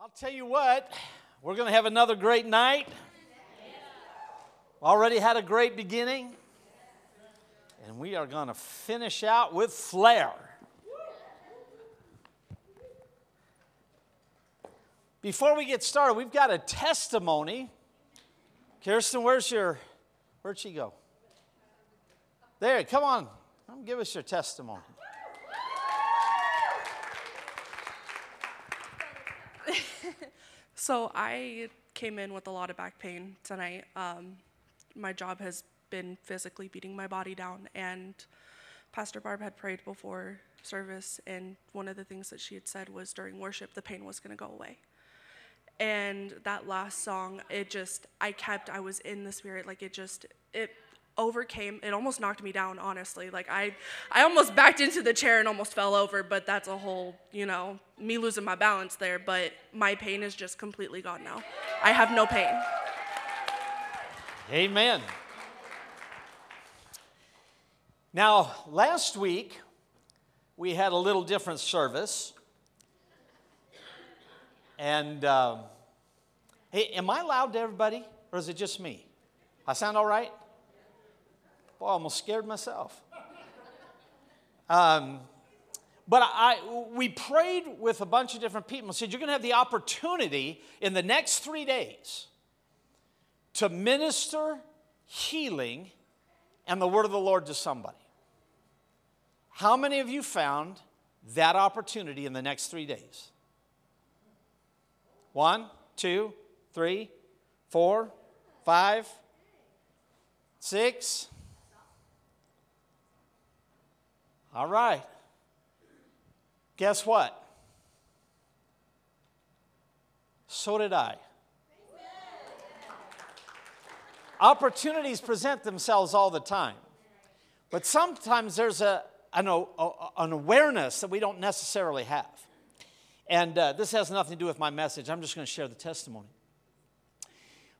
I'll tell you what, we're going to have another great night. Already had a great beginning. And we are going to finish out with flair. Before we get started, we've got a testimony. Kirsten, where's your, where'd she go? There, come on. Come give us your testimony. So I came in with a lot of back pain tonight. Um, my job has been physically beating my body down, and Pastor Barb had prayed before service, and one of the things that she had said was during worship, the pain was going to go away. And that last song, it just, I kept, I was in the spirit, like it just, it overcame it almost knocked me down honestly like i i almost backed into the chair and almost fell over but that's a whole you know me losing my balance there but my pain is just completely gone now i have no pain Amen. Now, last week, we had a little different service. And, um, hey, am I loud to everybody, or is it just me? I sound all right? Boy, I almost scared myself. Um, but I, we prayed with a bunch of different people and said, You're going to have the opportunity in the next three days to minister healing and the word of the Lord to somebody. How many of you found that opportunity in the next three days? One, two, three, four, five, six. All right. Guess what? So did I. Opportunities present themselves all the time. But sometimes there's a, an, a, an awareness that we don't necessarily have. And uh, this has nothing to do with my message. I'm just going to share the testimony.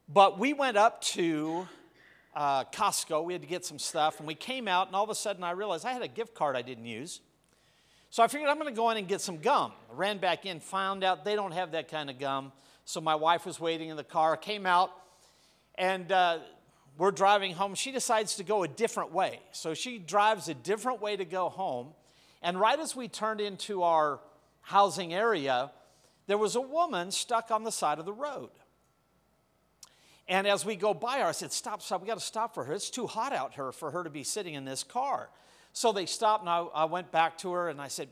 But we went up to uh, Costco. We had to get some stuff. And we came out, and all of a sudden I realized I had a gift card I didn't use. So I figured I'm going to go in and get some gum. I ran back in, found out they don't have that kind of gum. So my wife was waiting in the car, came out, and uh, we're driving home. She decides to go a different way. So she drives a different way to go home. And right as we turned into our housing area, there was a woman stuck on the side of the road. And as we go by her, I said, Stop, stop, we got to stop for her. It's too hot out here for her to be sitting in this car. So they stopped, and I, I went back to her and I said,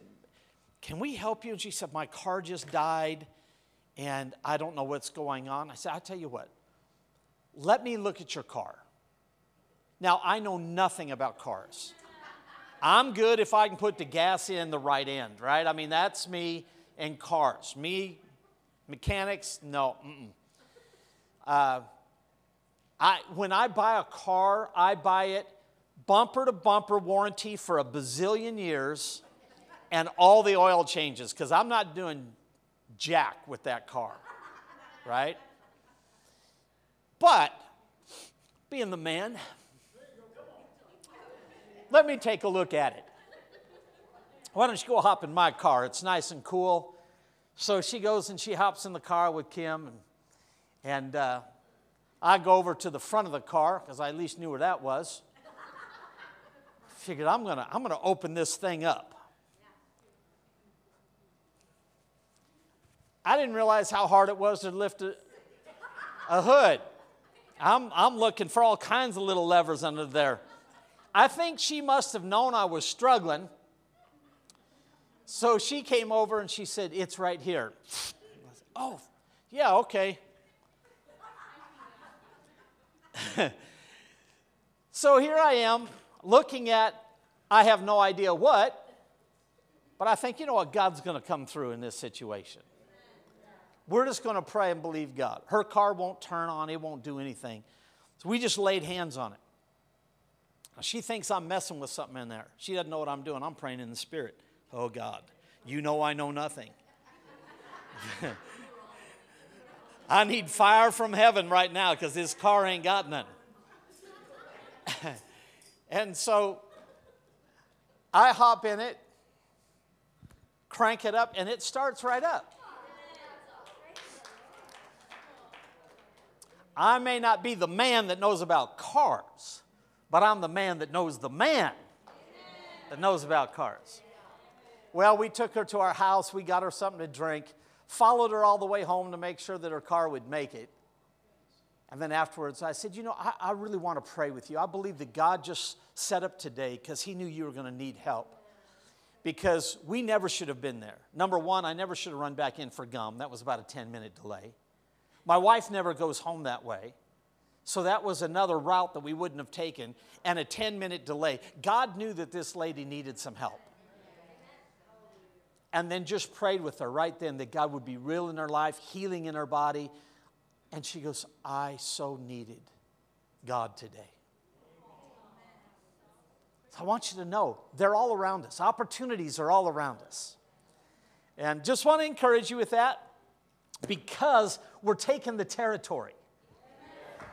Can we help you? And she said, My car just died, and I don't know what's going on. I said, I'll tell you what, let me look at your car. Now, I know nothing about cars. I'm good if I can put the gas in the right end, right? I mean, that's me and cars. Me, mechanics, no. Uh, I, when I buy a car, I buy it bumper to bumper warranty for a bazillion years and all the oil changes because I'm not doing jack with that car, right? But being the man, let me take a look at it. Why don't you go hop in my car? It's nice and cool. So she goes and she hops in the car with Kim, and, and uh, I go over to the front of the car because I at least knew where that was. Figured I'm gonna I'm gonna open this thing up. I didn't realize how hard it was to lift a, a hood. I'm, I'm looking for all kinds of little levers under there. I think she must have known I was struggling. So she came over and she said, It's right here. Said, oh, yeah, okay. so here I am looking at, I have no idea what, but I think, you know what, God's going to come through in this situation. We're just going to pray and believe God. Her car won't turn on, it won't do anything. So we just laid hands on it. She thinks I'm messing with something in there. She doesn't know what I'm doing. I'm praying in the Spirit. Oh, God, you know I know nothing. I need fire from heaven right now because this car ain't got none. and so I hop in it, crank it up, and it starts right up. I may not be the man that knows about cars, but I'm the man that knows the man that knows about cars. Well, we took her to our house, we got her something to drink, followed her all the way home to make sure that her car would make it. And then afterwards, I said, You know, I, I really want to pray with you. I believe that God just set up today because He knew you were going to need help. Because we never should have been there. Number one, I never should have run back in for gum. That was about a 10 minute delay. My wife never goes home that way. So that was another route that we wouldn't have taken and a 10 minute delay. God knew that this lady needed some help. And then just prayed with her right then that God would be real in her life, healing in her body. And she goes, I so needed God today. So I want you to know they're all around us. Opportunities are all around us. And just want to encourage you with that because we're taking the territory.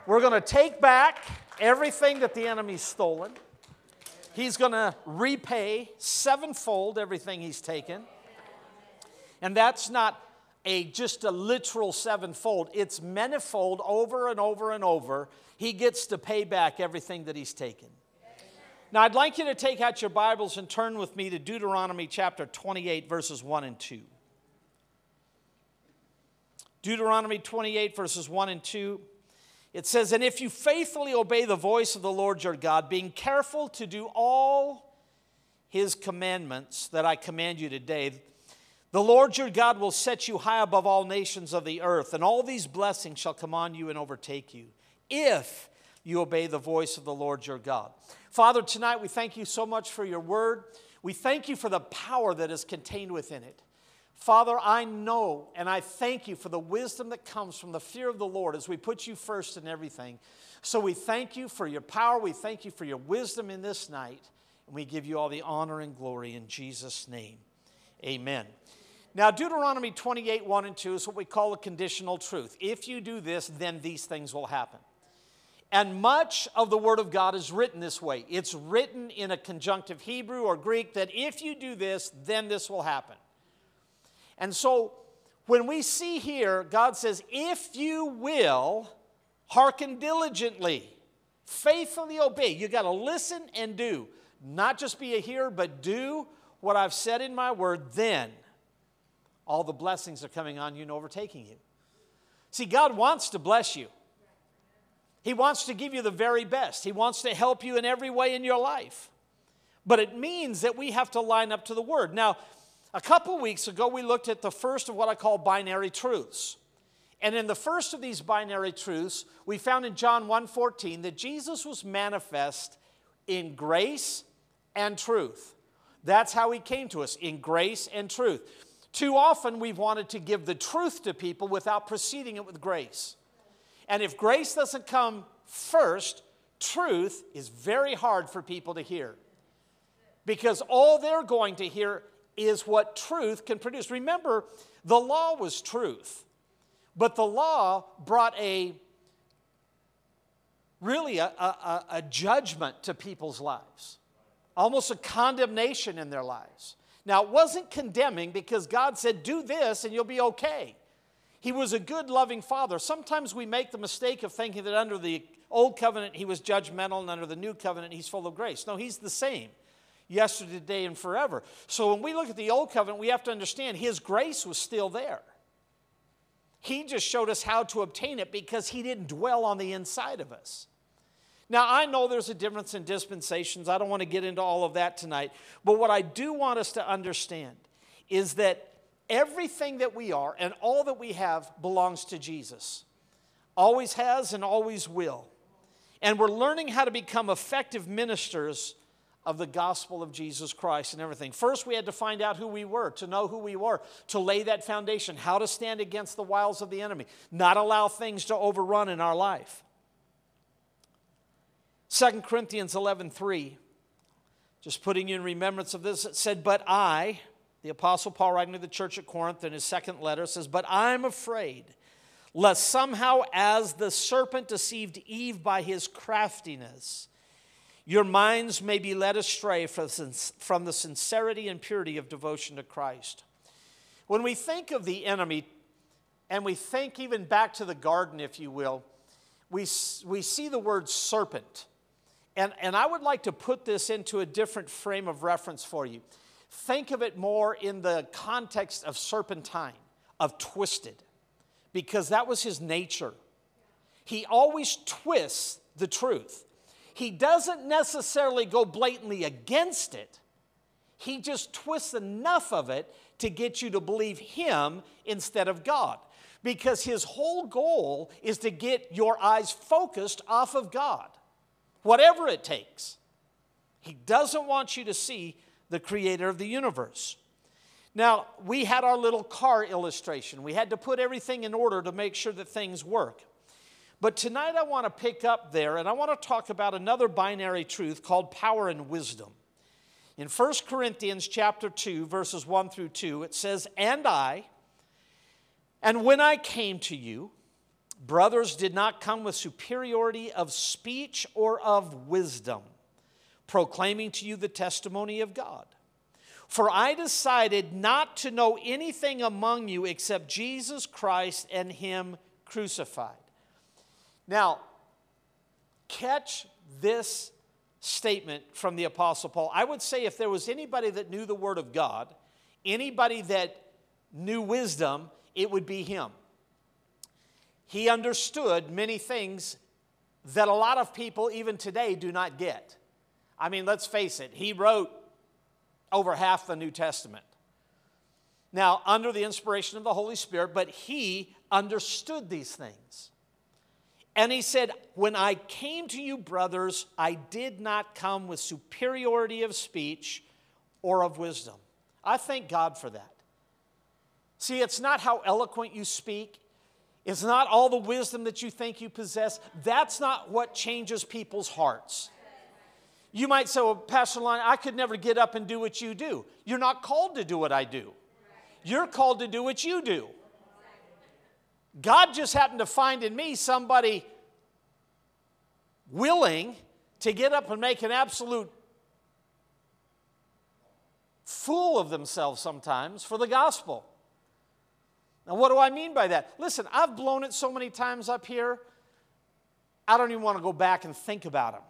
We're going to take back everything that the enemy's stolen. He's going to repay sevenfold everything he's taken. And that's not a just a literal sevenfold, it's manifold over and over and over. He gets to pay back everything that he's taken. Now, I'd like you to take out your Bibles and turn with me to Deuteronomy chapter 28, verses 1 and 2. Deuteronomy 28, verses 1 and 2. It says, And if you faithfully obey the voice of the Lord your God, being careful to do all his commandments that I command you today, the Lord your God will set you high above all nations of the earth, and all these blessings shall come on you and overtake you, if you obey the voice of the Lord your God. Father, tonight we thank you so much for your word. We thank you for the power that is contained within it. Father, I know and I thank you for the wisdom that comes from the fear of the Lord as we put you first in everything. So we thank you for your power. We thank you for your wisdom in this night. And we give you all the honor and glory in Jesus' name. Amen. Now, Deuteronomy 28 1 and 2 is what we call a conditional truth. If you do this, then these things will happen. And much of the Word of God is written this way it's written in a conjunctive Hebrew or Greek that if you do this, then this will happen. And so when we see here, God says, if you will hearken diligently, faithfully obey, you got to listen and do. Not just be a hearer, but do what I've said in my word, then all the blessings are coming on you and overtaking you. See, God wants to bless you. He wants to give you the very best. He wants to help you in every way in your life. But it means that we have to line up to the Word. Now, a couple weeks ago, we looked at the first of what I call binary truths. And in the first of these binary truths, we found in John 1:14 that Jesus was manifest in grace and truth. That's how he came to us, in grace and truth. Too often we've wanted to give the truth to people without preceding it with grace. And if grace doesn't come first, truth is very hard for people to hear. Because all they're going to hear is what truth can produce. Remember, the law was truth, but the law brought a really a, a, a, judgment to people's lives, almost a condemnation in their lives. Now, it wasn't condemning because God said, Do this and you'll be okay. He was a good, loving father. Sometimes we make the mistake of thinking that under the old covenant he was judgmental and under the new covenant he's full of grace. No, he's the same yesterday, today, and forever. So when we look at the Old Covenant, we have to understand His grace was still there. He just showed us how to obtain it because He didn't dwell on the inside of us. Now, I know there's a difference in dispensations. I don't want to get into all of that tonight. But what I do want us to understand is that everything that we are and all that we have belongs to Jesus. Always has and always will. And we're learning how to become effective ministers of the gospel of Jesus Christ and everything. First, we had to find out who we were, to know who we were, to lay that foundation, how to stand against the wiles of the enemy, not allow things to overrun in our life. 2 Corinthians 11:3 just putting you in remembrance of this it said but I the apostle Paul writing to the church at Corinth in his second letter says but I'm afraid lest somehow as the serpent deceived Eve by his craftiness your minds may be led astray from the sincerity and purity of devotion to Christ. When we think of the enemy, and we think even back to the garden, if you will, we, we see the word serpent. And, and I would like to put this into a different frame of reference for you. Think of it more in the context of serpentine, of twisted, because that was his nature. He always twists the truth. He doesn't necessarily go blatantly against it, he just twists enough of it to get you to believe him instead of God. Because his whole goal is to get your eyes focused off of God, whatever it takes. He doesn't want you to see the creator of the universe. Now, we had our little car illustration. We had to put everything in order to make sure that things work. But tonight I want to pick up there and I want to talk about another binary truth called power and wisdom. In 1 Corinthians chapter 2 verses 1 through 2 it says, "And I and when I came to you, brothers did not come with superiority of speech or of wisdom, proclaiming to you the testimony of God. For I decided not to know anything among you except Jesus Christ and Him crucified. Now, catch this statement from the Apostle Paul. I would say if there was anybody that knew the Word of God, anybody that knew wisdom, it would be him. He understood many things that a lot of people, even today, do not get. I mean, let's face it, he wrote over half the New Testament. Now, under the inspiration of the Holy Spirit, but he understood these things. And he said, When I came to you, brothers, I did not come with superiority of speech or of wisdom. I thank God for that. See, it's not how eloquent you speak, it's not all the wisdom that you think you possess. That's not what changes people's hearts. You might say, Well, Pastor Lon, I could never get up and do what you do. You're not called to do what I do, you're called to do what you do. God just happened to find in me somebody willing to get up and make an absolute fool of themselves sometimes for the gospel. Now, what do I mean by that? Listen, I've blown it so many times up here, I don't even want to go back and think about them.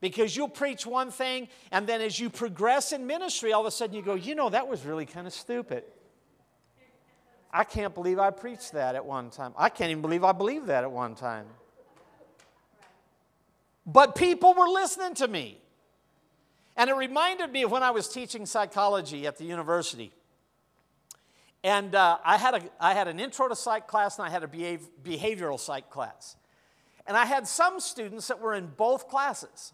Because you'll preach one thing, and then as you progress in ministry, all of a sudden you go, you know, that was really kind of stupid. I can't believe I preached that at one time. I can't even believe I believed that at one time. But people were listening to me. And it reminded me of when I was teaching psychology at the university. And uh, I, had a, I had an intro to psych class and I had a behavioral psych class. And I had some students that were in both classes.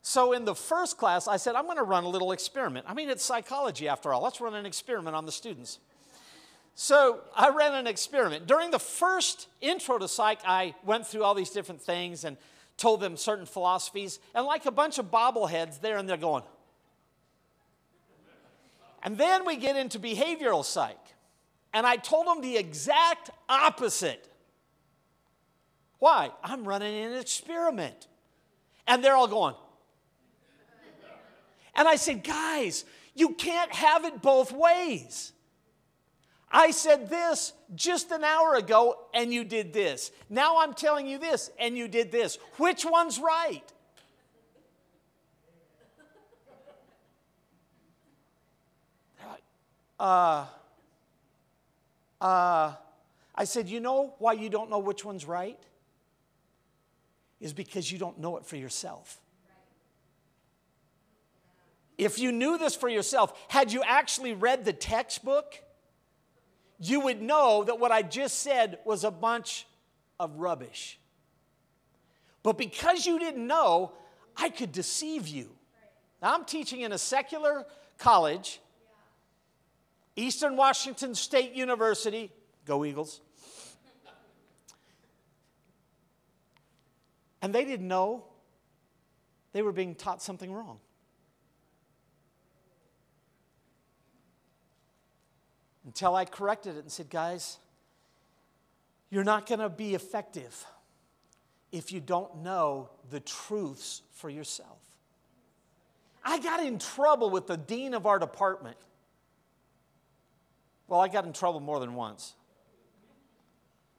So in the first class, I said, I'm going to run a little experiment. I mean, it's psychology after all. Let's run an experiment on the students. So I ran an experiment. During the first intro to psych, I went through all these different things and told them certain philosophies. And like a bunch of bobbleheads there, and they're going. And then we get into behavioral psych. And I told them the exact opposite. Why? I'm running an experiment. And they're all going. And I said, guys, you can't have it both ways. I said this just an hour ago and you did this. Now I'm telling you this and you did this. Which one's right? Uh, uh, I said, You know why you don't know which one's right? Is because you don't know it for yourself. If you knew this for yourself, had you actually read the textbook, you would know that what I just said was a bunch of rubbish. But because you didn't know, I could deceive you. Now, I'm teaching in a secular college Eastern Washington State University, go Eagles. And they didn't know they were being taught something wrong. Until I corrected it and said, guys, you're not going to be effective if you don't know the truths for yourself. I got in trouble with the dean of our department well, I got in trouble more than once.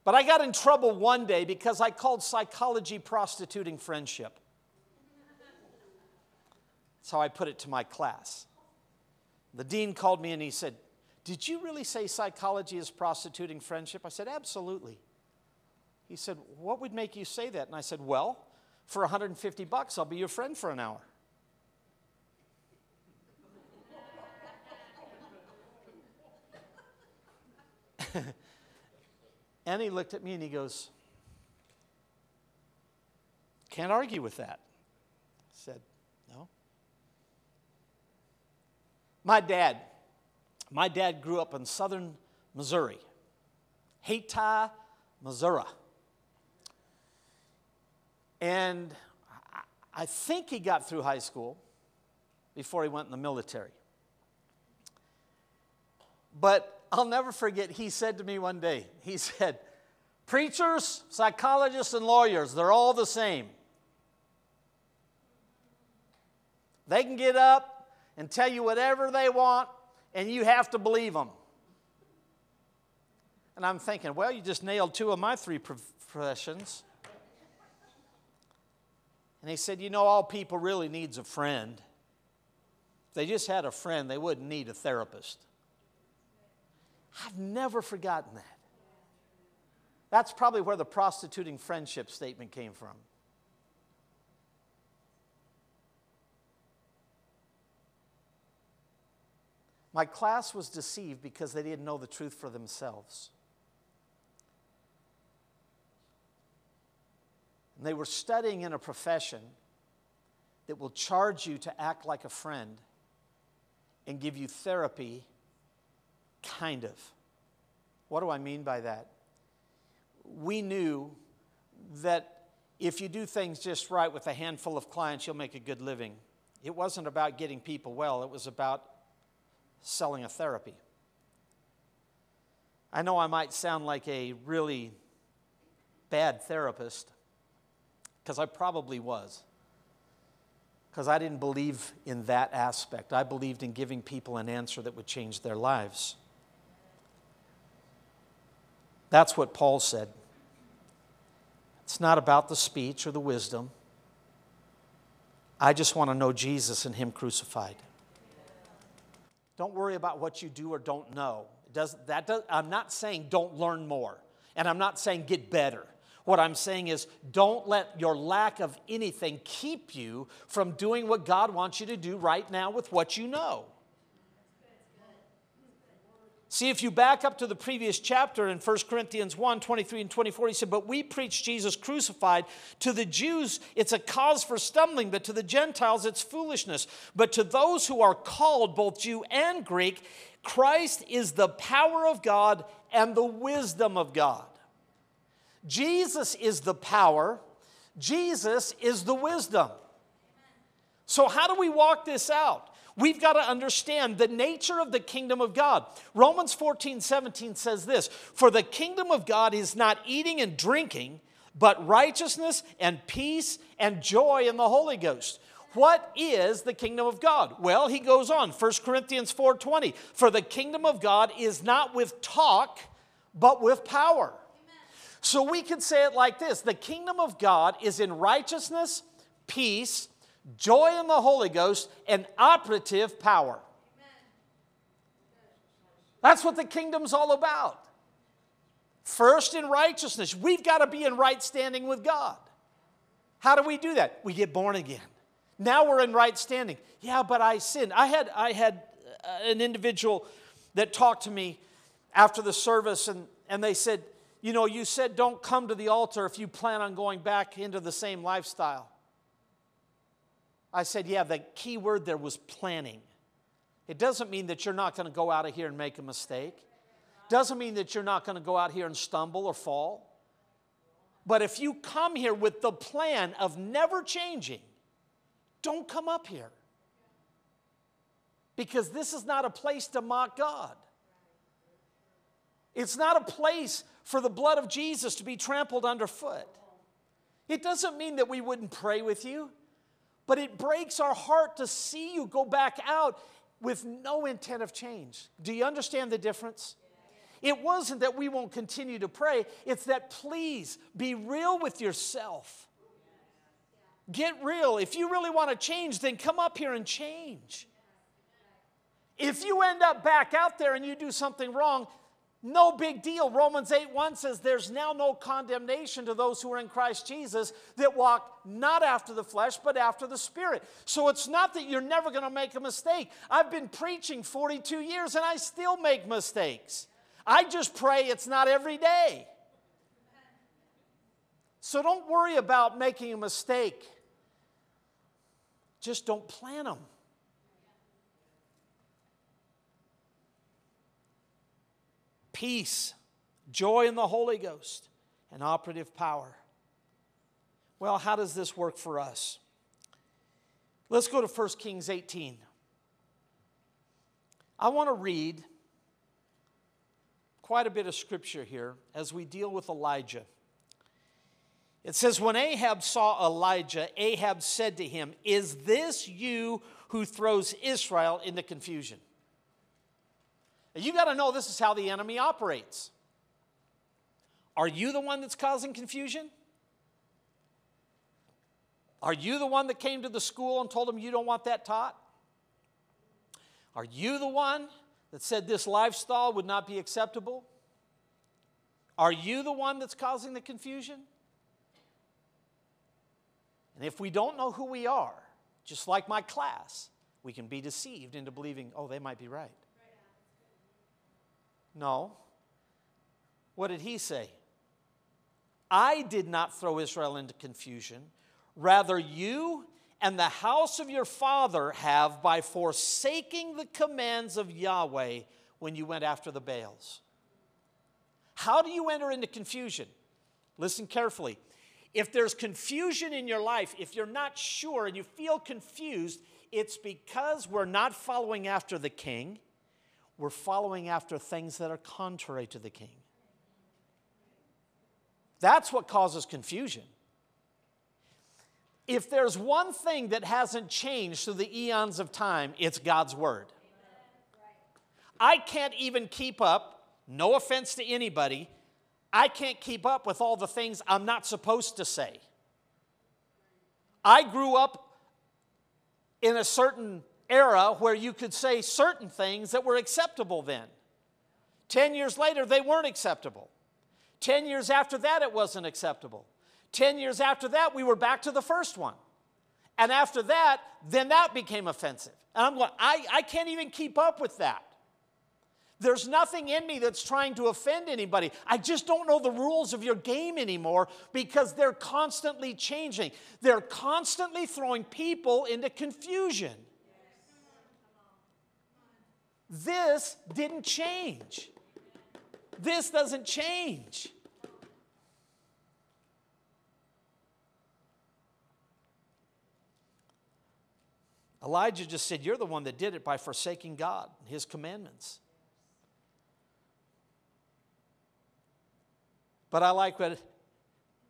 But I got in trouble one day because I called psychology prostituting friendship. That's how I put it to my class. The dean called me and he said, Did you really say psychology is prostituting friendship? I said, Absolutely. He said, What would make you say that? And I said, Well, for 150 bucks, I'll be your friend for an hour. and he looked at me and he goes, Can't argue with that. I said, No. My dad, my dad grew up in southern Missouri, Hayti, Missouri. And I think he got through high school before he went in the military. But I'll never forget, he said to me one day, he said, Preachers, psychologists, and lawyers, they're all the same. They can get up and tell you whatever they want, and you have to believe them. And I'm thinking, well, you just nailed two of my three professions. And he said, You know, all people really needs a friend. If they just had a friend, they wouldn't need a therapist. I've never forgotten that. That's probably where the prostituting friendship statement came from. My class was deceived because they didn't know the truth for themselves. And they were studying in a profession that will charge you to act like a friend and give you therapy, kind of. What do I mean by that? We knew that if you do things just right with a handful of clients, you'll make a good living. It wasn't about getting people well, it was about selling a therapy. I know I might sound like a really bad therapist, because I probably was. Because I didn't believe in that aspect. I believed in giving people an answer that would change their lives. That's what Paul said. It's not about the speech or the wisdom. I just want to know Jesus and Him crucified. Don't worry about what you do or don't know. does, that does, I'm not saying don't learn more, and I'm not saying get better. What I'm saying is, don't let your lack of anything keep you from doing what God wants you to do right now with what you know. See, if you back up to the previous chapter in 1 Corinthians 1 23 and 24, he said, But we preach Jesus crucified. To the Jews, it's a cause for stumbling, but to the Gentiles, it's foolishness. But to those who are called, both Jew and Greek, Christ is the power of God and the wisdom of God. Jesus is the power, Jesus is the wisdom. So, how do we walk this out? We've got to understand the nature of the kingdom of God. Romans 14, 17 says this For the kingdom of God is not eating and drinking, but righteousness and peace and joy in the Holy Ghost. What is the kingdom of God? Well, he goes on, 1 Corinthians 4:20. For the kingdom of God is not with talk, but with power. So we could say it like this The kingdom of God is in righteousness, peace, joy in the Holy Ghost, and operative power. That's what the kingdom's all about. First in righteousness. We've got to be in right standing with God. How do we do that? We get born again. Now we're in right standing. Yeah, but I sinned. I had, I had uh, an individual that talked to me after the service, and, and they said, you know, you said don't come to the altar if you plan on going back into the same lifestyle. I said, yeah, the key word there was planning. It doesn't mean that you're not going to go out of here and make a mistake. Doesn't mean that you're not going to go out here and stumble or fall. But if you come here with the plan of never changing, don't come up here. Because this is not a place to mock God. It's not a place for the blood of Jesus to be trampled underfoot. It doesn't mean that we wouldn't pray with you, but it breaks our heart to see you go back out with no intent of change. Do you understand the difference? It wasn't that we won't continue to pray, it's that please be real with yourself. Get real. If you really want to change, then come up here and change. If you end up back out there and you do something wrong, no big deal. Romans 8 1 says, There's now no condemnation to those who are in Christ Jesus that walk not after the flesh, but after the Spirit. So it's not that you're never going to make a mistake. I've been preaching 42 years and I still make mistakes. I just pray it's not every day. So don't worry about making a mistake, just don't plan them. Peace, joy in the Holy Ghost, and operative power. Well, how does this work for us? Let's go to 1 Kings 18. I want to read quite a bit of scripture here as we deal with Elijah. It says, When Ahab saw Elijah, Ahab said to him, Is this you who throws Israel into confusion? You got to know this is how the enemy operates. Are you the one that's causing confusion? Are you the one that came to the school and told them you don't want that taught? Are you the one that said this lifestyle would not be acceptable? Are you the one that's causing the confusion? And if we don't know who we are, just like my class, we can be deceived into believing, oh, they might be right. No. What did he say? I did not throw Israel into confusion. Rather, you and the house of your father have by forsaking the commands of Yahweh when you went after the Baals. How do you enter into confusion? Listen carefully. If there's confusion in your life, if you're not sure and you feel confused, it's because we're not following after the king we're following after things that are contrary to the king. That's what causes confusion. If there's one thing that hasn't changed through the eons of time, it's God's word. I can't even keep up, no offense to anybody, I can't keep up with all the things I'm not supposed to say. I grew up in a certain era where you could say certain things that were acceptable then. Ten years later, they weren't acceptable. Ten years after that, it wasn't acceptable. Ten years after that, we were back to the first one. And after that, then that became offensive. And I'm going, I, I can't even keep up with that. There's nothing in me that's trying to offend anybody. I just don't know the rules of your game anymore because they're constantly changing. They're constantly throwing people into confusion. This didn't change. This doesn't change. Elijah just said, You're the one that did it by forsaking God, and His commandments. But I like what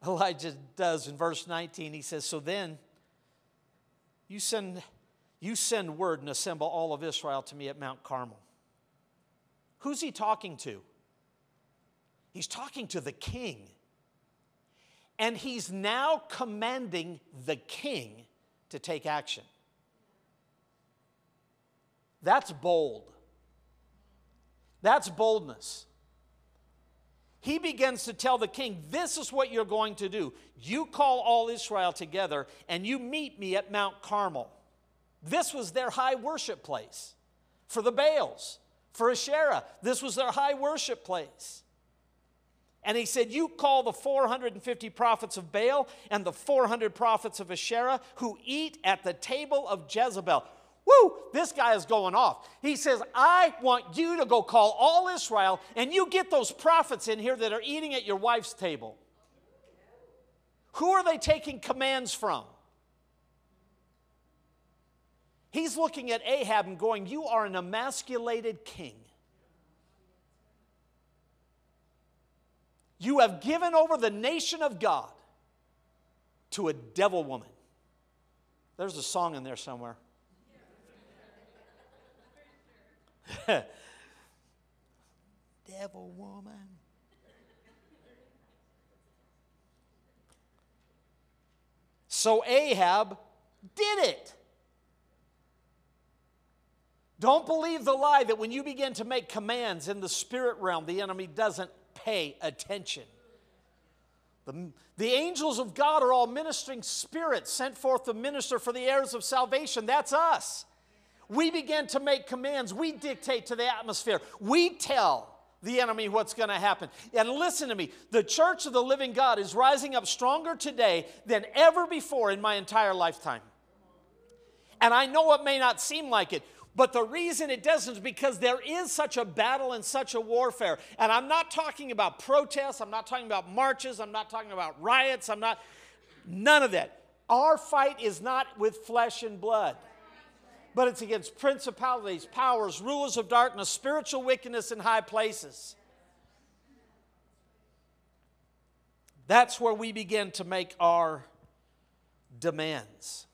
Elijah does in verse 19. He says, So then you send you send word and assemble all of Israel to me at Mount Carmel. Who's he talking to? He's talking to the king. And he's now commanding the king to take action. That's bold. That's boldness. He begins to tell the king, This is what you're going to do. You call all Israel together and you meet me at Mount Carmel. This was their high worship place for the Baals, for Asherah. This was their high worship place. And he said, You call the 450 prophets of Baal and the 400 prophets of Asherah who eat at the table of Jezebel. Woo, this guy is going off. He says, I want you to go call all Israel and you get those prophets in here that are eating at your wife's table. Who are they taking commands from? He's looking at Ahab and going, You are an emasculated king. You have given over the nation of God to a devil woman. There's a song in there somewhere. devil woman. So Ahab did it. Don't believe the lie that when you begin to make commands in the spirit realm, the enemy doesn't pay attention. The, the angels of God are all ministering spirits sent forth to minister for the heirs of salvation. That's us. We begin to make commands, we dictate to the atmosphere, we tell the enemy what's going to happen. And listen to me the church of the living God is rising up stronger today than ever before in my entire lifetime. And I know it may not seem like it. But the reason it doesn't is because there is such a battle and such a warfare. And I'm not talking about protests, I'm not talking about marches, I'm not talking about riots, I'm not, none of that. Our fight is not with flesh and blood, but it's against principalities, powers, rulers of darkness, spiritual wickedness in high places. That's where we begin to make our demands.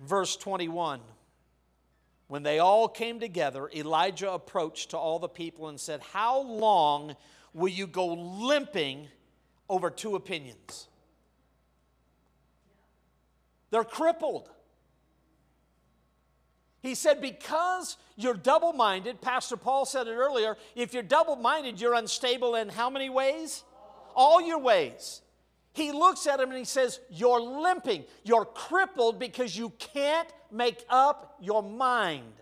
Verse 21. When they all came together, Elijah approached to all the people and said, How long will you go limping over two opinions? They're crippled. He said, Because you're double minded, Pastor Paul said it earlier, if you're double minded, you're unstable in how many ways? All your ways. He looks at him and he says, You're limping. You're crippled because you can't make up your mind.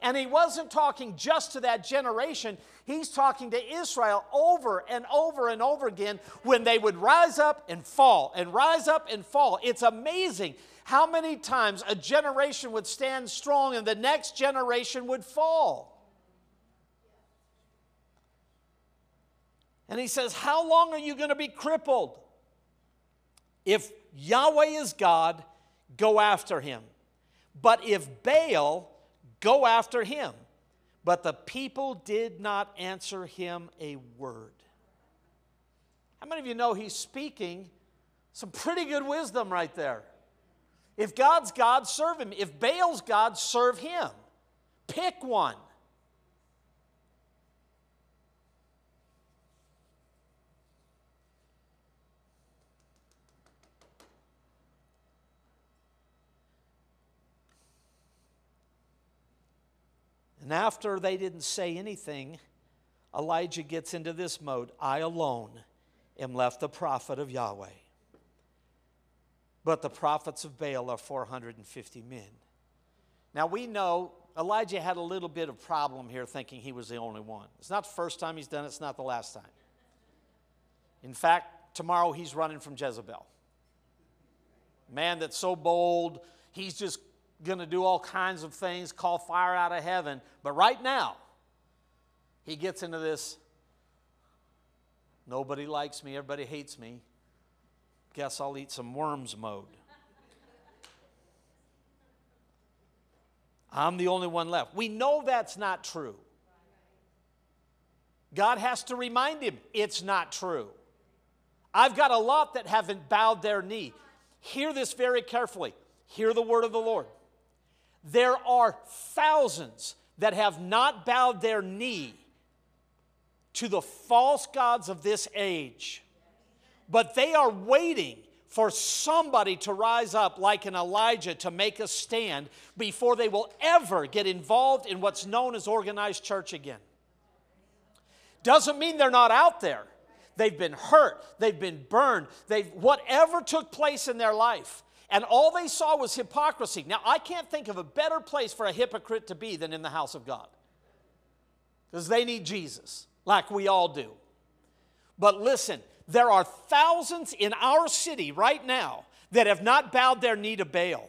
And he wasn't talking just to that generation, he's talking to Israel over and over and over again when they would rise up and fall and rise up and fall. It's amazing how many times a generation would stand strong and the next generation would fall. And he says, How long are you going to be crippled? If Yahweh is God, go after him. But if Baal, go after him. But the people did not answer him a word. How many of you know he's speaking some pretty good wisdom right there? If God's God, serve him. If Baal's God, serve him. Pick one. And after they didn't say anything, Elijah gets into this mode I alone am left the prophet of Yahweh. But the prophets of Baal are 450 men. Now we know Elijah had a little bit of problem here thinking he was the only one. It's not the first time he's done it, it's not the last time. In fact, tomorrow he's running from Jezebel. Man that's so bold, he's just going to do all kinds of things, call fire out of heaven. But right now, he gets into this nobody likes me, everybody hates me. Guess I'll eat some worms mode. I'm the only one left. We know that's not true. God has to remind him it's not true. I've got a lot that haven't bowed their knee. Hear this very carefully. Hear the word of the Lord. There are thousands that have not bowed their knee to the false gods of this age, but they are waiting for somebody to rise up like an Elijah to make a stand before they will ever get involved in what's known as organized church again. Doesn't mean they're not out there. They've been hurt, they've been burned, they've whatever took place in their life and all they saw was hypocrisy. Now, I can't think of a better place for a hypocrite to be than in the house of God because they need Jesus, like we all do. But listen, there are thousands in our city right now that have not bowed their knee to Baal.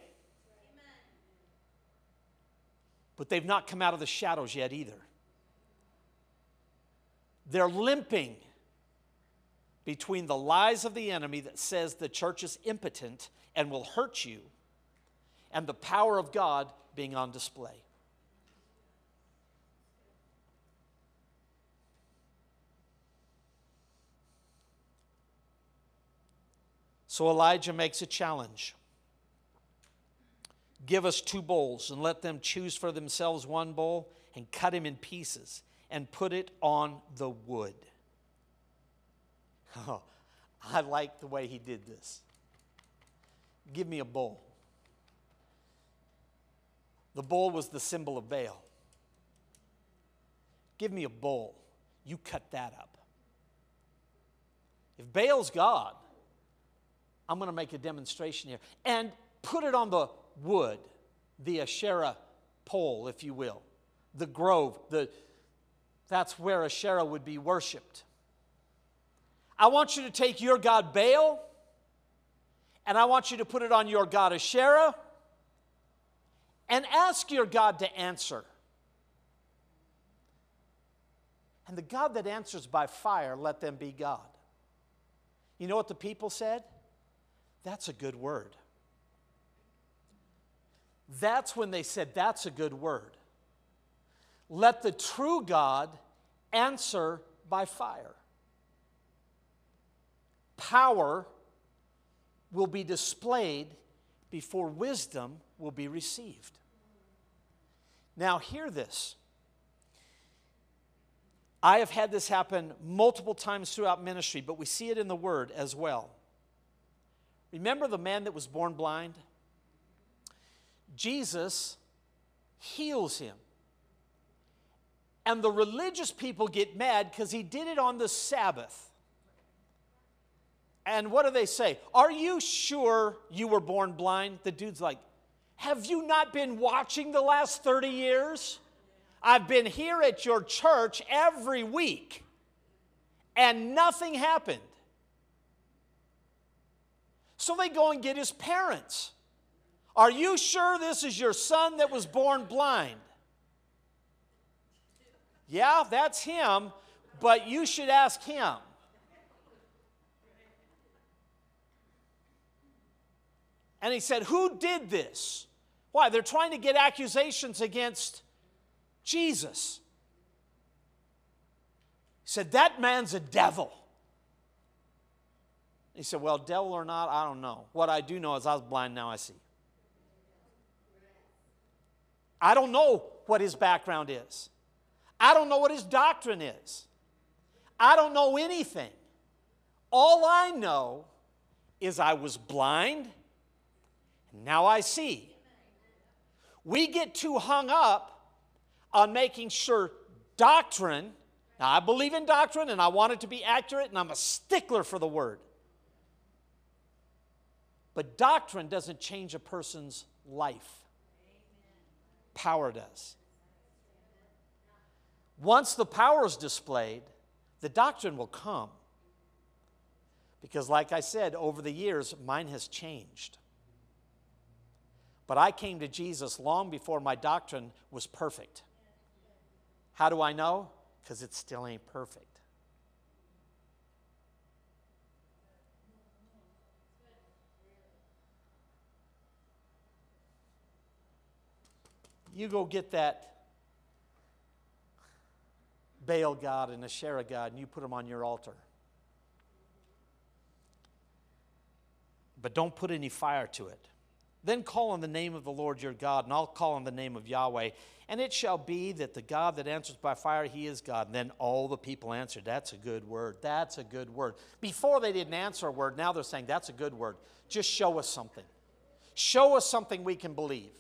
But they've not come out of the shadows yet either. They're limping between the lies of the enemy that says the church is impotent and will hurt you, and the power of God being on display. So Elijah makes a challenge. Give us two bowls and let them choose for themselves one bowl and cut him in pieces and put it on the wood. Oh, I like the way he did this. Give me a bowl. The bowl was the symbol of Baal. Give me a bowl. You cut that up. If Baal's God, I'm going to make a demonstration here. And put it on the wood, the Asherah pole, if you will, the grove, the, that's where Asherah would be worshiped. I want you to take your God Baal and I want you to put it on your God Asherah and ask your God to answer. And the God that answers by fire, let them be God. You know what the people said? That's a good word. That's when they said, That's a good word. Let the true God answer by fire. Power will be displayed before wisdom will be received. Now, hear this. I have had this happen multiple times throughout ministry, but we see it in the Word as well. Remember the man that was born blind? Jesus heals him. And the religious people get mad because he did it on the Sabbath. And what do they say? Are you sure you were born blind? The dude's like, Have you not been watching the last 30 years? I've been here at your church every week and nothing happened. So they go and get his parents. Are you sure this is your son that was born blind? Yeah, that's him, but you should ask him. And he said, Who did this? Why? They're trying to get accusations against Jesus. He said, That man's a devil. He said, Well, devil or not, I don't know. What I do know is I was blind, now I see. I don't know what his background is. I don't know what his doctrine is. I don't know anything. All I know is I was blind, now I see. We get too hung up on making sure doctrine, now I believe in doctrine and I want it to be accurate, and I'm a stickler for the word. But doctrine doesn't change a person's life power does. Once the power is displayed, the doctrine will come. Because, like I said, over the years, mine has changed. But I came to Jesus long before my doctrine was perfect. How do I know? Because it still ain't perfect. you go get that Baal God and Asherah God and you put them on your altar. But don't put any fire to it. Then call on the name of the Lord your God, and I'll call on the name of Yahweh. And it shall be that the God that answers by fire, he is God. And then all the people answered, That's a good word. That's a good word. Before they didn't answer a word, now they're saying, That's a good word. Just show us something. Show us something we can believe.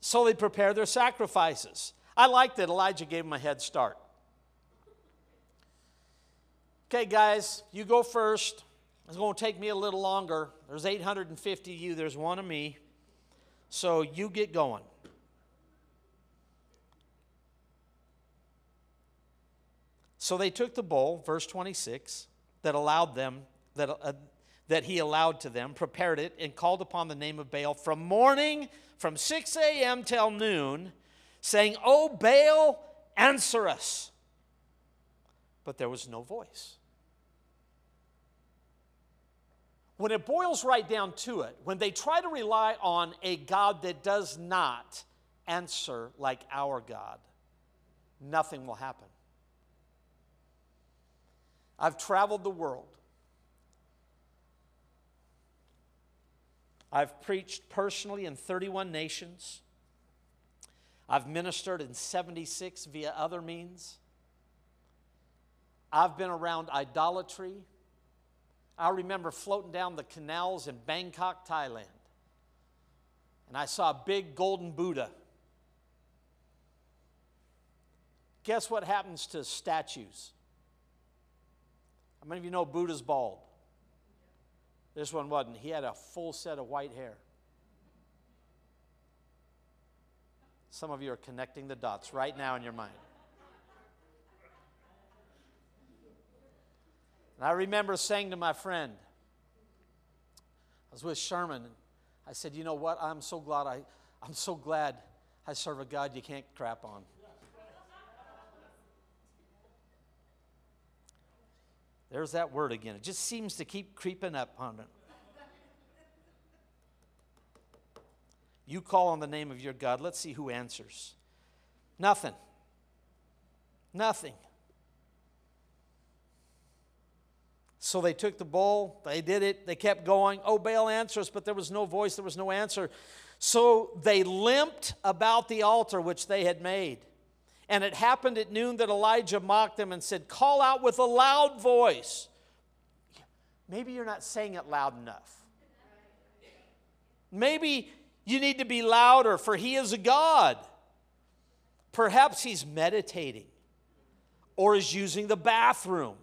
So they prepare their sacrifices. I like that Elijah gave them a head start. Okay, guys, you go first. It's going to take me a little longer. There's 850 of you, there's one of me. So you get going. So they took the bowl, verse 26, that allowed them, that, uh, that he allowed to them, prepared it, and called upon the name of Baal from morning from 6 a.m. till noon, saying, Oh, Baal, answer us. But there was no voice. When it boils right down to it, when they try to rely on a God that does not answer like our God, nothing will happen. I've traveled the world. I've preached personally in 31 nations. I've ministered in 76 via other means. I've been around idolatry. I remember floating down the canals in Bangkok, Thailand, and I saw a big golden Buddha. Guess what happens to statues? How many of you know Buddha's bald? This one wasn't. He had a full set of white hair. Some of you are connecting the dots right now in your mind. And I remember saying to my friend, I was with Sherman, and I said, You know what? I'm so glad I, I'm so glad I serve a God you can't crap on. There's that word again. It just seems to keep creeping up on it. You call on the name of your God. Let's see who answers. Nothing. Nothing. So they took the bowl, they did it, they kept going. Oh, Baal answers, but there was no voice, there was no answer. So they limped about the altar which they had made. And it happened at noon that Elijah mocked them and said, Call out with a loud voice. Maybe you're not saying it loud enough. Maybe you need to be louder, for he is a God. Perhaps he's meditating or is using the bathroom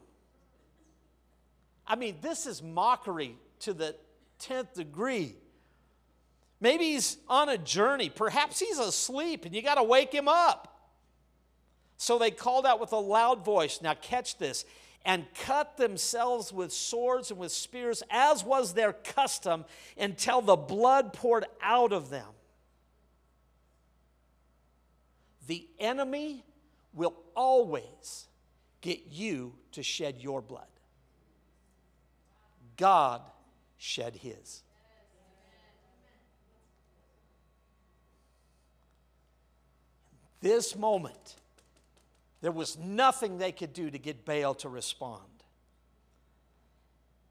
I mean, this is mockery to the 10th degree. Maybe he's on a journey. Perhaps he's asleep and you got to wake him up. So they called out with a loud voice. Now, catch this and cut themselves with swords and with spears, as was their custom, until the blood poured out of them. The enemy will always get you to shed your blood. God shed his. This moment, there was nothing they could do to get Baal to respond.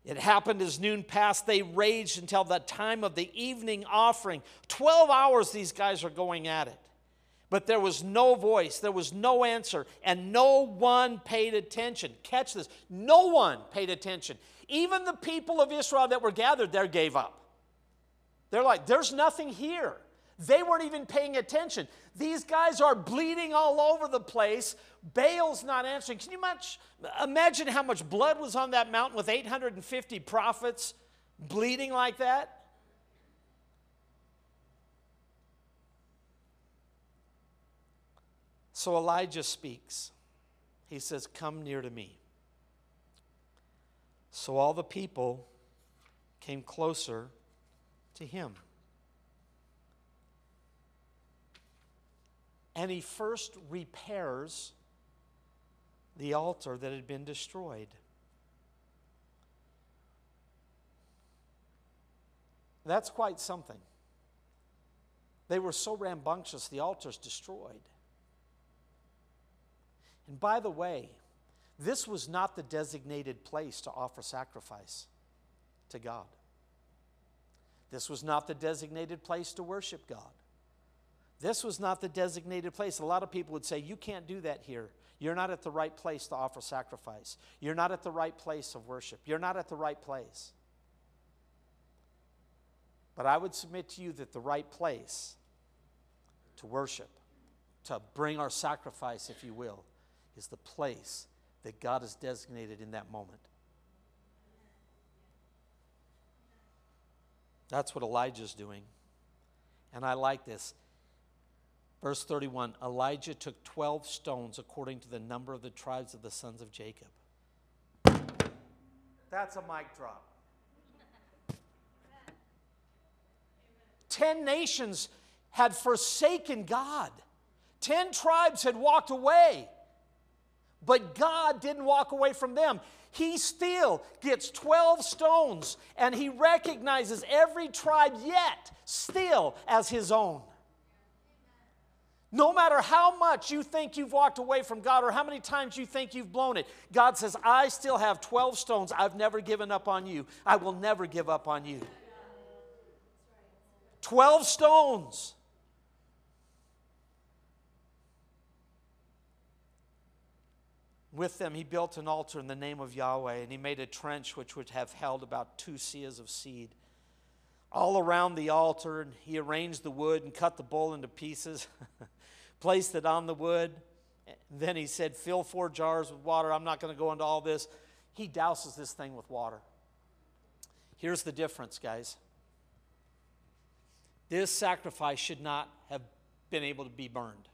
It happened as noon passed. They raged until the time of the evening offering. 12 hours these guys are going at it. But there was no voice, there was no answer, and no one paid attention. Catch this no one paid attention. Even the people of Israel that were gathered there gave up. They're like, there's nothing here. They weren't even paying attention. These guys are bleeding all over the place. Baal's not answering. Can you much, imagine how much blood was on that mountain with 850 prophets bleeding like that? So Elijah speaks. He says, Come near to me. So all the people came closer to him. And he first repairs the altar that had been destroyed. That's quite something. They were so rambunctious, the altar's destroyed. And by the way, this was not the designated place to offer sacrifice to God. This was not the designated place to worship God. This was not the designated place. A lot of people would say, You can't do that here. You're not at the right place to offer sacrifice. You're not at the right place of worship. You're not at the right place. But I would submit to you that the right place to worship, to bring our sacrifice, if you will, is the place that God has designated in that moment. That's what Elijah's doing. And I like this. Verse 31 Elijah took 12 stones according to the number of the tribes of the sons of Jacob. That's a mic drop. Ten nations had forsaken God, ten tribes had walked away. But God didn't walk away from them. He still gets 12 stones and he recognizes every tribe yet still as his own. No matter how much you think you've walked away from God or how many times you think you've blown it, God says, I still have 12 stones. I've never given up on you. I will never give up on you. 12 stones. With them, he built an altar in the name of Yahweh, and he made a trench which would have held about two seahs of seed. All around the altar, and he arranged the wood and cut the bull into pieces, placed it on the wood. Then he said, Fill four jars with water. I'm not going to go into all this. He douses this thing with water. Here's the difference, guys. This sacrifice should not have been able to be burned.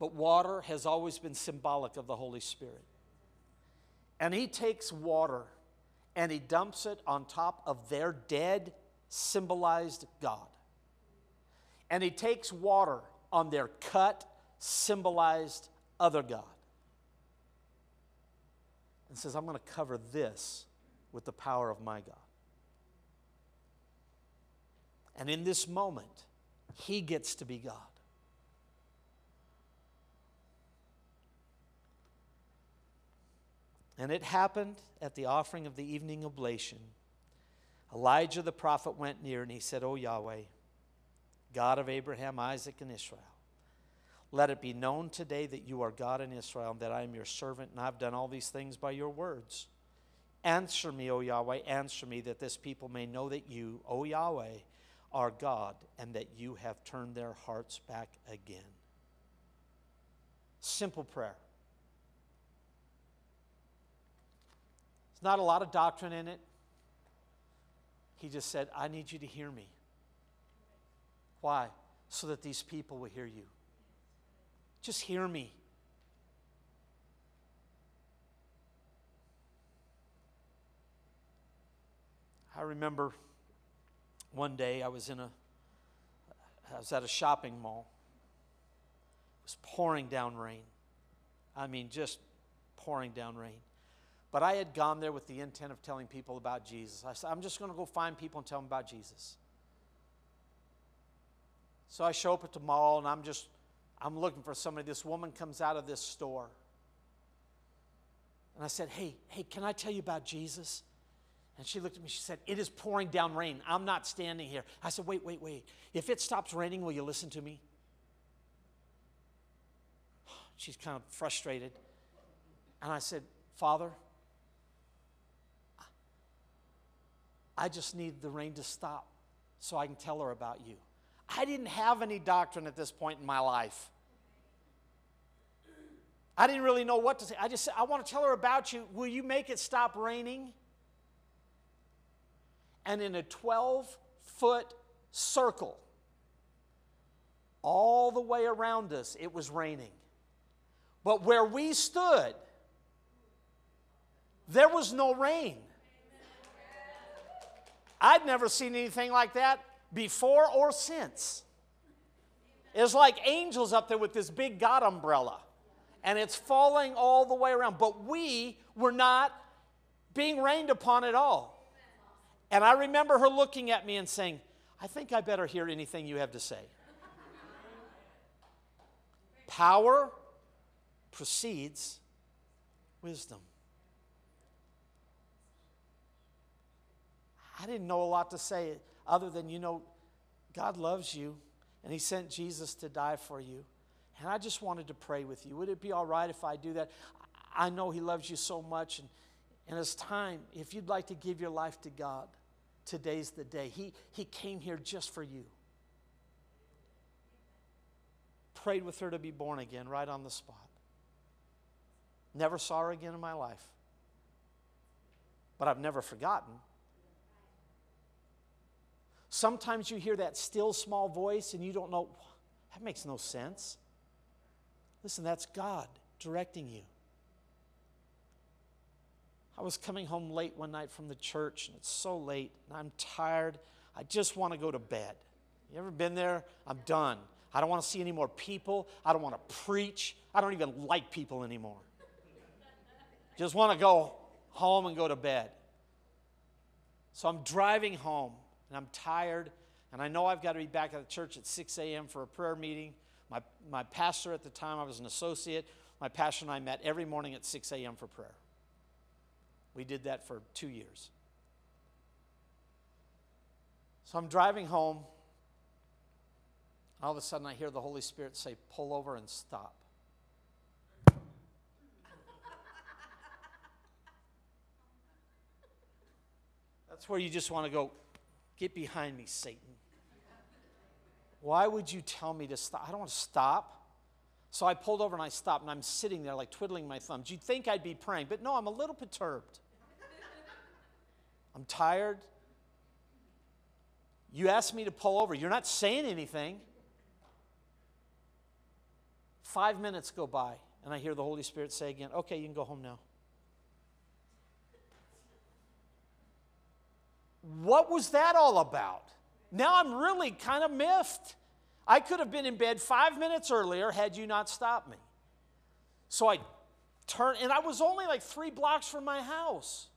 But water has always been symbolic of the Holy Spirit. And he takes water and he dumps it on top of their dead, symbolized God. And he takes water on their cut, symbolized other God. And says, I'm going to cover this with the power of my God. And in this moment, he gets to be God. And it happened at the offering of the evening oblation. Elijah the prophet went near and he said, O Yahweh, God of Abraham, Isaac, and Israel, let it be known today that you are God in Israel and that I am your servant and I've done all these things by your words. Answer me, O Yahweh, answer me that this people may know that you, O Yahweh, are God and that you have turned their hearts back again. Simple prayer. Not a lot of doctrine in it. He just said, I need you to hear me. Why? So that these people will hear you. Just hear me. I remember one day I was in a I was at a shopping mall. It was pouring down rain. I mean just pouring down rain. But I had gone there with the intent of telling people about Jesus. I said, I'm just going to go find people and tell them about Jesus. So I show up at the mall and I'm just, I'm looking for somebody. This woman comes out of this store. And I said, Hey, hey, can I tell you about Jesus? And she looked at me, she said, It is pouring down rain. I'm not standing here. I said, Wait, wait, wait. If it stops raining, will you listen to me? She's kind of frustrated. And I said, Father, I just need the rain to stop so I can tell her about you. I didn't have any doctrine at this point in my life. I didn't really know what to say. I just said, I want to tell her about you. Will you make it stop raining? And in a 12 foot circle, all the way around us, it was raining. But where we stood, there was no rain. I'd never seen anything like that before or since. It's like angels up there with this big God umbrella, and it's falling all the way around. But we were not being rained upon at all. And I remember her looking at me and saying, I think I better hear anything you have to say. Power precedes wisdom. I didn't know a lot to say other than, you know, God loves you and He sent Jesus to die for you. And I just wanted to pray with you. Would it be all right if I do that? I know He loves you so much. And, and it's time, if you'd like to give your life to God, today's the day. He, he came here just for you. Prayed with her to be born again right on the spot. Never saw her again in my life. But I've never forgotten. Sometimes you hear that still small voice and you don't know, that makes no sense. Listen, that's God directing you. I was coming home late one night from the church, and it's so late, and I'm tired. I just want to go to bed. You ever been there? I'm done. I don't want to see any more people. I don't want to preach. I don't even like people anymore. just want to go home and go to bed. So I'm driving home, and I'm tired, and I know I've got to be back at the church at 6 a.m. for a prayer meeting. My, my pastor at the time, I was an associate, my pastor and I met every morning at 6 a.m. for prayer. We did that for two years. So I'm driving home. All of a sudden, I hear the Holy Spirit say, Pull over and stop. That's where you just want to go, get behind me, Satan. Why would you tell me to stop? I don't want to stop. So I pulled over and I stopped, and I'm sitting there like twiddling my thumbs. You'd think I'd be praying, but no, I'm a little perturbed. I'm tired. You asked me to pull over. You're not saying anything. Five minutes go by, and I hear the Holy Spirit say again, Okay, you can go home now. What was that all about? Now I'm really kind of miffed. I could have been in bed five minutes earlier had you not stopped me. So I turned, and I was only like three blocks from my house.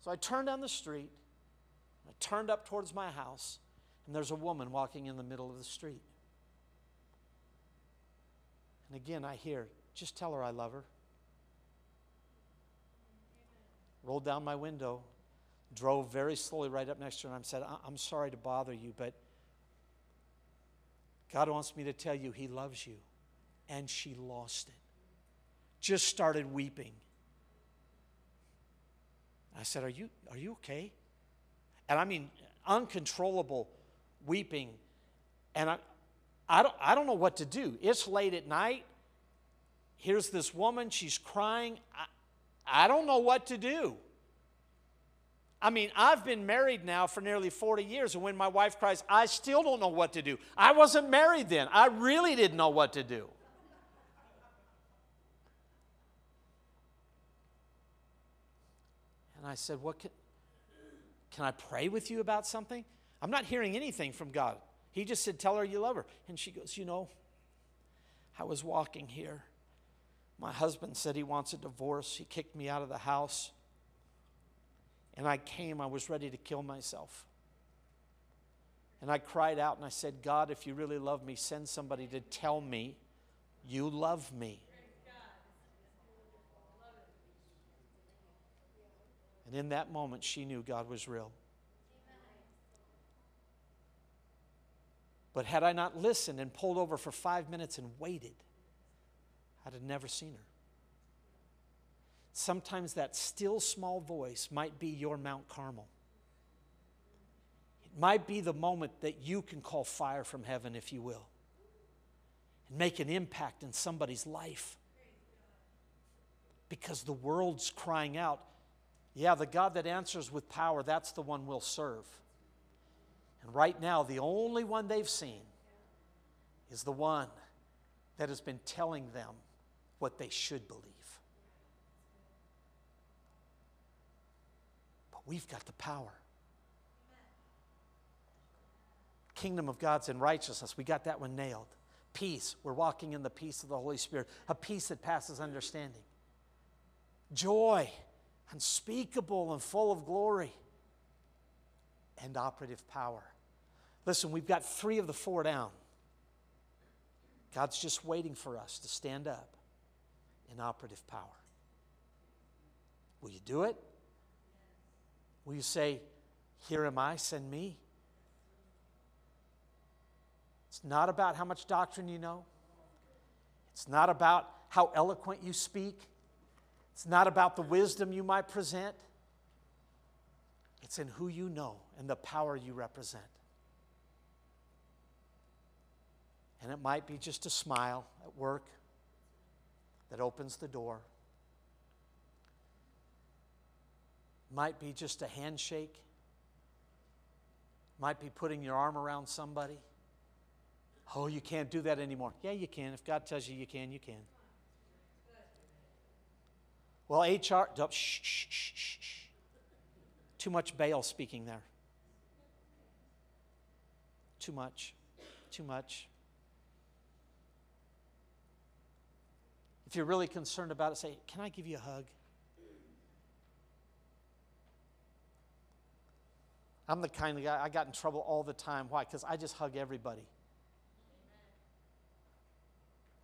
So I turned down the street, I turned up towards my house, and there's a woman walking in the middle of the street. And again, I hear, just tell her I love her. Rolled down my window, drove very slowly right up next to her, and I said, I'm sorry to bother you, but God wants me to tell you He loves you. And she lost it. Just started weeping. I said, Are you, are you okay? And I mean, uncontrollable weeping. And I, I, don't, I don't know what to do. It's late at night. Here's this woman, she's crying. I, I don't know what to do. I mean, I've been married now for nearly 40 years, and when my wife cries, I still don't know what to do. I wasn't married then. I really didn't know what to do. And I said, What can, can I pray with you about something? I'm not hearing anything from God. He just said, Tell her you love her. And she goes, You know, I was walking here. My husband said he wants a divorce. He kicked me out of the house. And I came, I was ready to kill myself. And I cried out and I said, God, if you really love me, send somebody to tell me you love me. And in that moment, she knew God was real. But had I not listened and pulled over for five minutes and waited, I'd have never seen her. Sometimes that still small voice might be your Mount Carmel. It might be the moment that you can call fire from heaven, if you will, and make an impact in somebody's life. Because the world's crying out, yeah, the God that answers with power, that's the one we'll serve. And right now, the only one they've seen is the one that has been telling them what they should believe. We've got the power. Kingdom of God's in righteousness. We got that one nailed. Peace. We're walking in the peace of the Holy Spirit, a peace that passes understanding. Joy, unspeakable and full of glory, and operative power. Listen, we've got three of the four down. God's just waiting for us to stand up in operative power. Will you do it? Will you say, Here am I, send me? It's not about how much doctrine you know. It's not about how eloquent you speak. It's not about the wisdom you might present. It's in who you know and the power you represent. And it might be just a smile at work that opens the door. Might be just a handshake. Might be putting your arm around somebody. Oh, you can't do that anymore. Yeah, you can. If God tells you you can, you can. Well, HR, shh, shh, shh, shh. Too much Baal speaking there. Too much. Too much. If you're really concerned about it, say, Can I give you a hug? I'm the kind of guy, I got in trouble all the time. Why? Because I just hug everybody.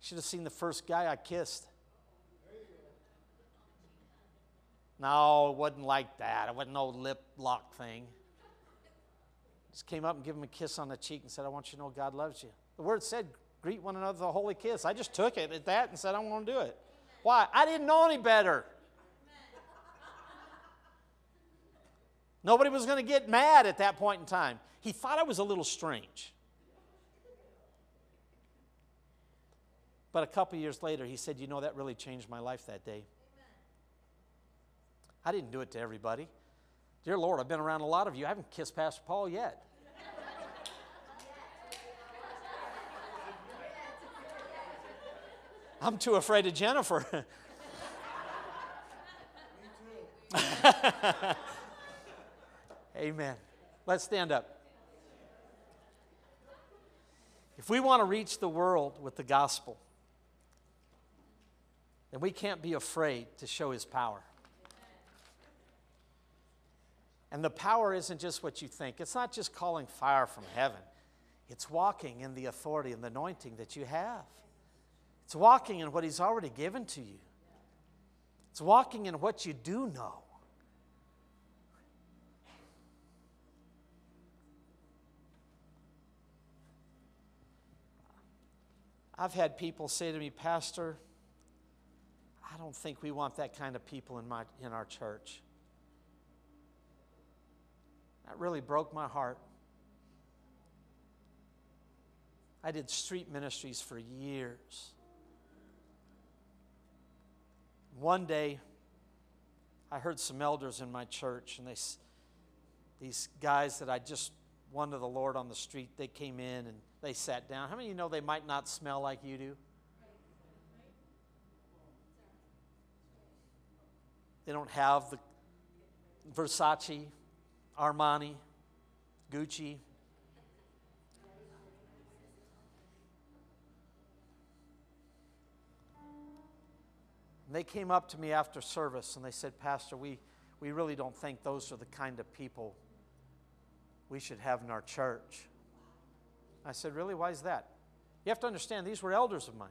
Should have seen the first guy I kissed. No, it wasn't like that. It wasn't no lip lock thing. Just came up and gave him a kiss on the cheek and said, I want you to know God loves you. The word said, greet one another with a holy kiss. I just took it at that and said, I want to do it. Why? I didn't know any better. Nobody was going to get mad at that point in time. He thought I was a little strange. But a couple years later, he said, You know, that really changed my life that day. I didn't do it to everybody. Dear Lord, I've been around a lot of you. I haven't kissed Pastor Paul yet. I'm too afraid of Jennifer. Amen. Let's stand up. If we want to reach the world with the gospel, then we can't be afraid to show his power. And the power isn't just what you think, it's not just calling fire from heaven, it's walking in the authority and the anointing that you have. It's walking in what he's already given to you, it's walking in what you do know. I've had people say to me, Pastor, I don't think we want that kind of people in, my, in our church. That really broke my heart. I did street ministries for years. One day, I heard some elders in my church, and they, these guys that I just won to the Lord on the street, they came in and they sat down. How many of you know they might not smell like you do? They don't have the Versace, Armani, Gucci. And they came up to me after service and they said, Pastor, we, we really don't think those are the kind of people we should have in our church. I said, Really? Why is that? You have to understand, these were elders of mine.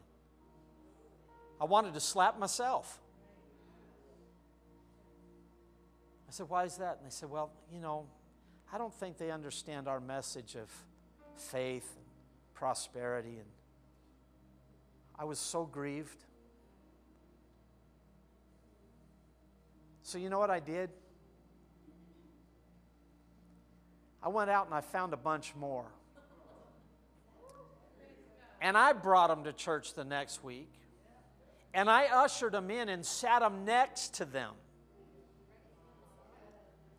I wanted to slap myself. I said, Why is that? And they said, Well, you know, I don't think they understand our message of faith and prosperity. And I was so grieved. So, you know what I did? I went out and I found a bunch more. And I brought them to church the next week. And I ushered them in and sat them next to them.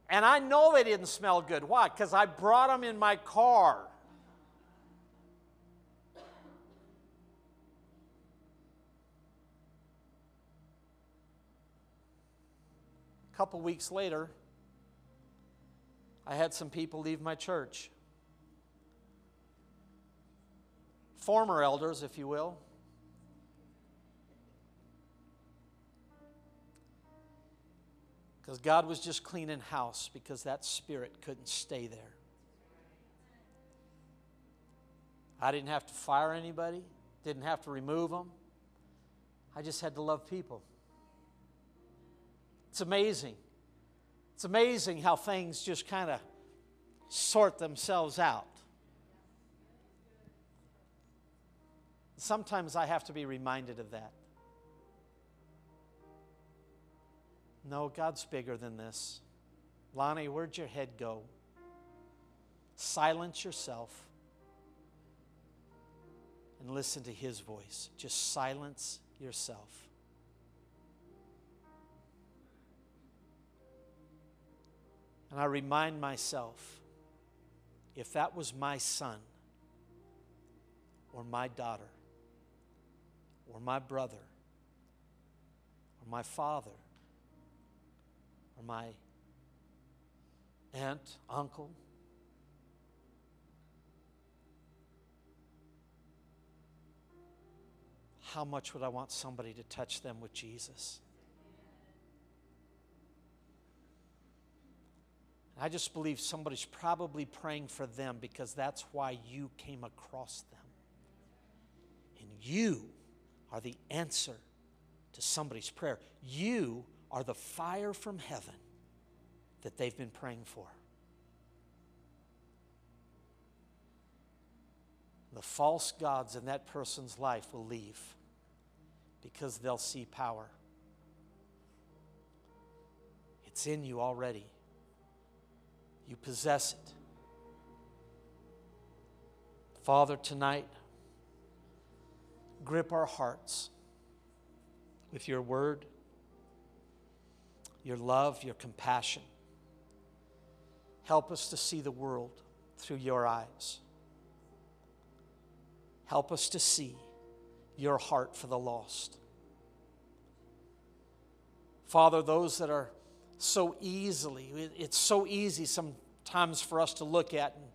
And I know they didn't smell good. Why? Because I brought them in my car. A couple weeks later, I had some people leave my church. Former elders, if you will. Because God was just cleaning house because that spirit couldn't stay there. I didn't have to fire anybody, didn't have to remove them. I just had to love people. It's amazing. It's amazing how things just kind of sort themselves out. Sometimes I have to be reminded of that. No, God's bigger than this. Lonny, where'd your head go? Silence yourself and listen to His voice. Just silence yourself. And I remind myself if that was my son or my daughter or my brother or my father or my aunt, uncle. How much would I want somebody to touch them with Jesus? I just believe somebody's probably praying for them because that's why you came across them. And you are the answer to somebody's prayer. You are the fire from heaven that they've been praying for. The false gods in that person's life will leave because they'll see power. It's in you already. You possess it. Father, tonight, grip our hearts with your word, your love, your compassion. Help us to see the world through your eyes. Help us to see your heart for the lost. Father, those that are so easily, it's so easy sometimes for us to look at and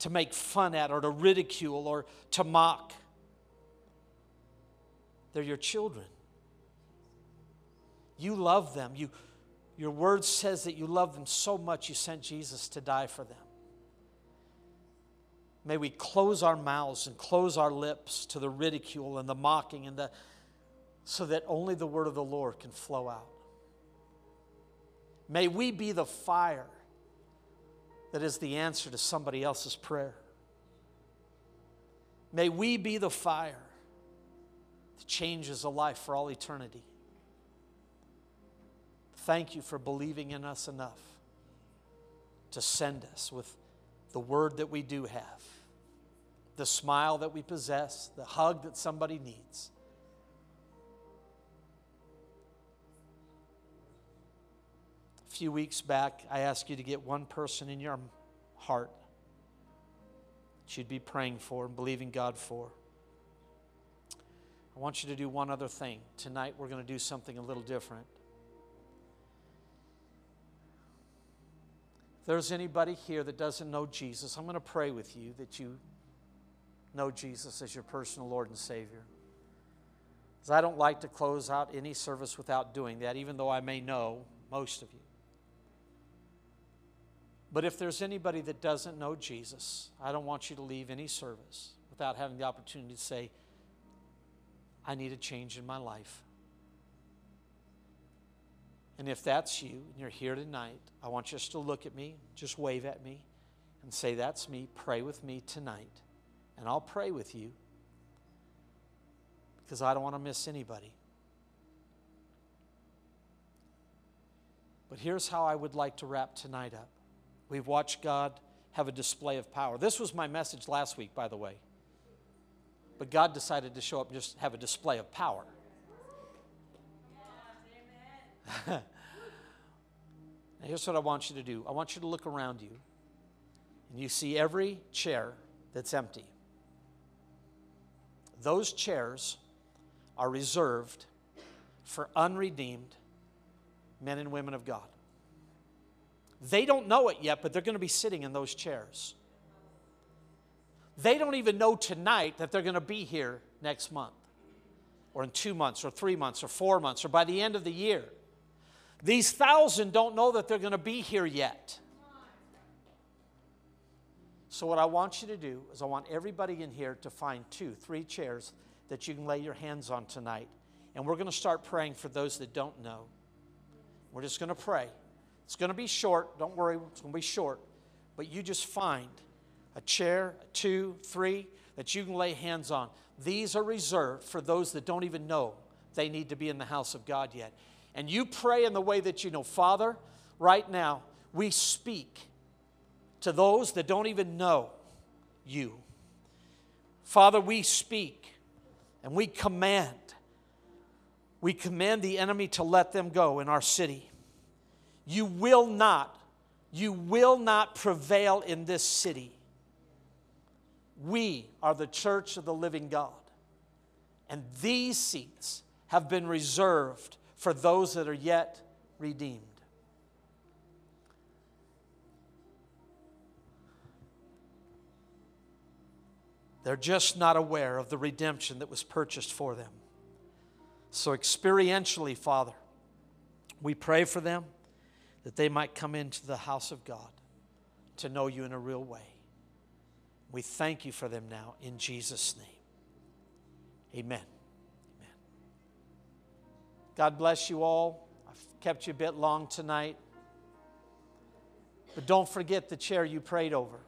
to make fun at or to ridicule or to mock. They're your children. You love them. You, your word says that you love them so much you sent Jesus to die for them. May we close our mouths and close our lips to the ridicule and the mocking and the so that only the word of the Lord can flow out. May we be the fire that is the answer to somebody else's prayer. May we be the fire that changes a life for all eternity. Thank you for believing in us enough to send us with the word that we do have, the smile that we possess, the hug that somebody needs. A few weeks back, I asked you to get one person in your heart that you'd be praying for and believing God for. I want you to do one other thing. Tonight, we're going to do something a little different. If there's anybody here that doesn't know Jesus, I'm going to pray with you that you know Jesus as your personal Lord and Savior. Because I don't like to close out any service without doing that, even though I may know most of you. But if there's anybody that doesn't know Jesus, I don't want you to leave any service without having the opportunity to say, I need a change in my life. And if that's you and you're here tonight, I want you just to look at me, just wave at me, and say, That's me. Pray with me tonight. And I'll pray with you because I don't want to miss anybody. But here's how I would like to wrap tonight up. We've watched God have a display of power. This was my message last week, by the way. But God decided to show up and just have a display of power. here's what I want you to do I want you to look around you, and you see every chair that's empty. Those chairs are reserved for unredeemed men and women of God. They don't know it yet, but they're going to be sitting in those chairs. They don't even know tonight that they're going to be here next month, or in two months, or three months, or four months, or by the end of the year. These thousand don't know that they're going to be here yet. So, what I want you to do is, I want everybody in here to find two, three chairs that you can lay your hands on tonight. And we're going to start praying for those that don't know. We're just going to pray. It's going to be short. Don't worry, it's going to be short. But you just find a chair, two, three that you can lay hands on. These are reserved for those that don't even know they need to be in the house of God yet. And you pray in the way that you know. Father, right now, we speak to those that don't even know you. Father, we speak and we command. We command the enemy to let them go in our city. You will not, you will not prevail in this city. We are the church of the living God. And these seats have been reserved for those that are yet redeemed. They're just not aware of the redemption that was purchased for them. So, experientially, Father, we pray for them that they might come into the house of God to know you in a real way. We thank you for them now in Jesus' name. Amen. Amen. God bless you all. I've kept you a bit long tonight. But don't forget the chair you prayed over.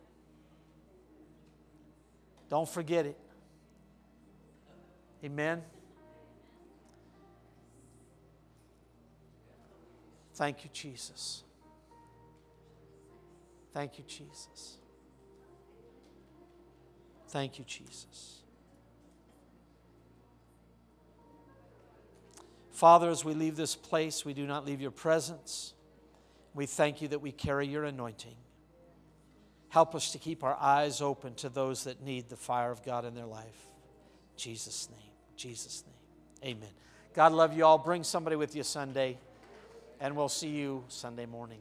Don't forget it. Amen. Thank you, Jesus. Thank you, Jesus. Thank you, Jesus. Father, as we leave this place, we do not leave your presence. We thank you that we carry your anointing. Help us to keep our eyes open to those that need the fire of God in their life. Jesus' name. Jesus' name. Amen. God love you all. Bring somebody with you Sunday, and we'll see you Sunday morning.